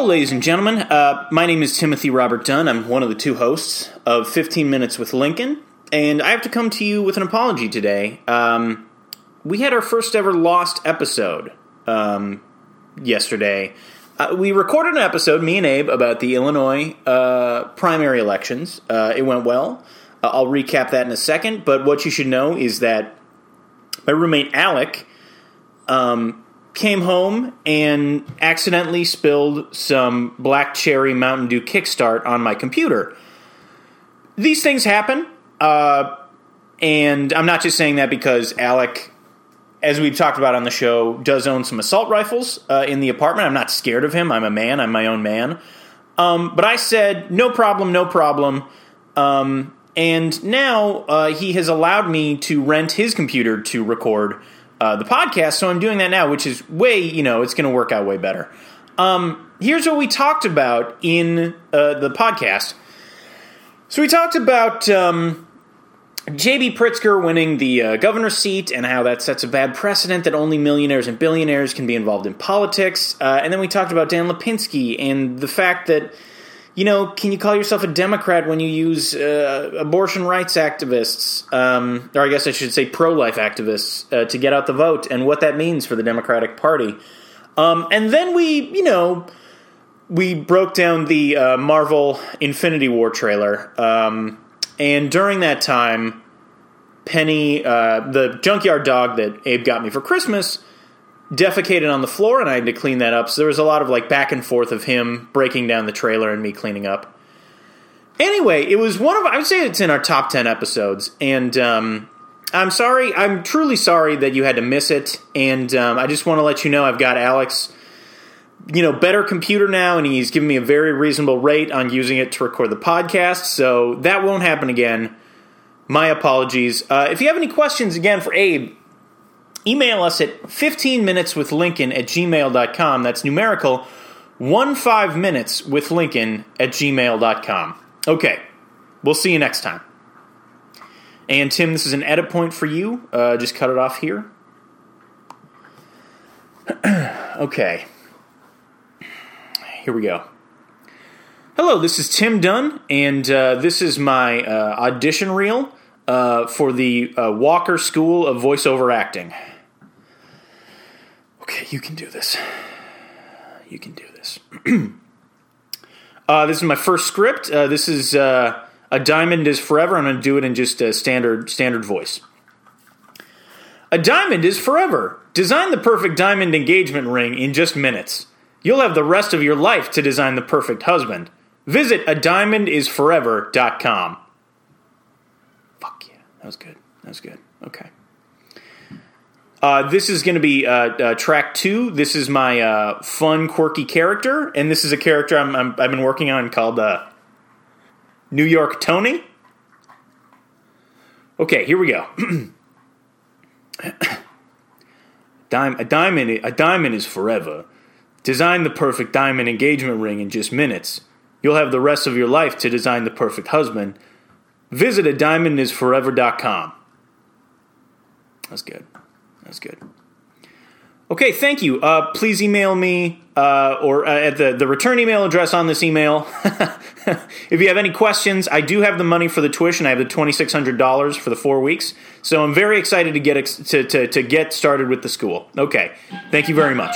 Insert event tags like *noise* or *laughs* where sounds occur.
Hello, ladies and gentlemen. Uh, my name is Timothy Robert Dunn. I'm one of the two hosts of 15 Minutes with Lincoln, and I have to come to you with an apology today. Um, we had our first ever lost episode um, yesterday. Uh, we recorded an episode, me and Abe, about the Illinois uh, primary elections. Uh, it went well. Uh, I'll recap that in a second, but what you should know is that my roommate Alec um, came home and accidentally spilled some black cherry Mountain Dew Kickstart on my computer. These things happen, uh, and I'm not just saying that because Alec, as we've talked about on the show, does own some assault rifles uh, in the apartment. I'm not scared of him. I'm a man. I'm my own man. Um, but I said, no problem, no problem. Um, and now uh, he has allowed me to rent his computer to record uh, the podcast. So I'm doing that now, which is way, you know, it's going to work out way better. Um, here's what we talked about in uh, the podcast. So we talked about um, J.B. Pritzker winning the uh, governor's seat and how that sets a bad precedent that only millionaires and billionaires can be involved in politics. Uh, and then we talked about Dan Lipinski and the fact that you know, can you call yourself a Democrat when you use uh, abortion rights activists, um, or I guess I should say pro life activists, uh, to get out the vote and what that means for the Democratic Party? Um, and then we, you know, we broke down the uh, Marvel Infinity War trailer. Um, and during that time, Penny, uh, the junkyard dog that Abe got me for Christmas, defecated on the floor and I had to clean that up. So there was a lot of like back and forth of him breaking down the trailer and me cleaning up. Anyway, it was one of I would say it's in our top 10 episodes and um, I'm sorry, I'm truly sorry that you had to miss it and um, I just want to let you know I've got Alec's you know, better computer now and he's given me a very reasonable rate on using it to record the podcast. So that won't happen again. My apologies. Uh, if you have any questions again for Abe, email us at 15 minutes with lincoln at gmail.com that's numerical one five minutes with lincoln at gmail.com okay we'll see you next time. And tim this is an edit point for you. Uh, just cut it off here. *clears throat* Okay. Here we go. Hello this is tim dunn and uh, this is my uh, audition reel uh, for the uh, walker school of voiceover acting Okay, you can do this. You can do this. *clears throat* uh, this is my first script. Uh, this is uh, a diamond is forever. I'm going to do it in just a standard standard voice. A diamond is forever. Design the perfect diamond engagement ring in just minutes. You'll have the rest of your life to design the perfect husband. Visit a diamondisforever.com. That was good. That was good. Okay. Uh, this is going to be uh, uh, track two. This is my uh, fun, quirky character, and this is a character i have been working on called uh, New York Tony. Okay, here we go. *clears throat* a diamond, a diamond is forever. Design the perfect diamond engagement ring in just minutes. You'll have the rest of your life to design the perfect husband. Visit a diamondisforever.com. That's good. That's good. Okay, thank you. Uh, please email me uh, or uh, at the, the return email address on this email. *laughs* if you have any questions, I do have the money for the tuition. I have the twenty six hundred dollars for the four weeks, so I'm very excited to get ex- to, to to get started with the school. Okay, thank you very much.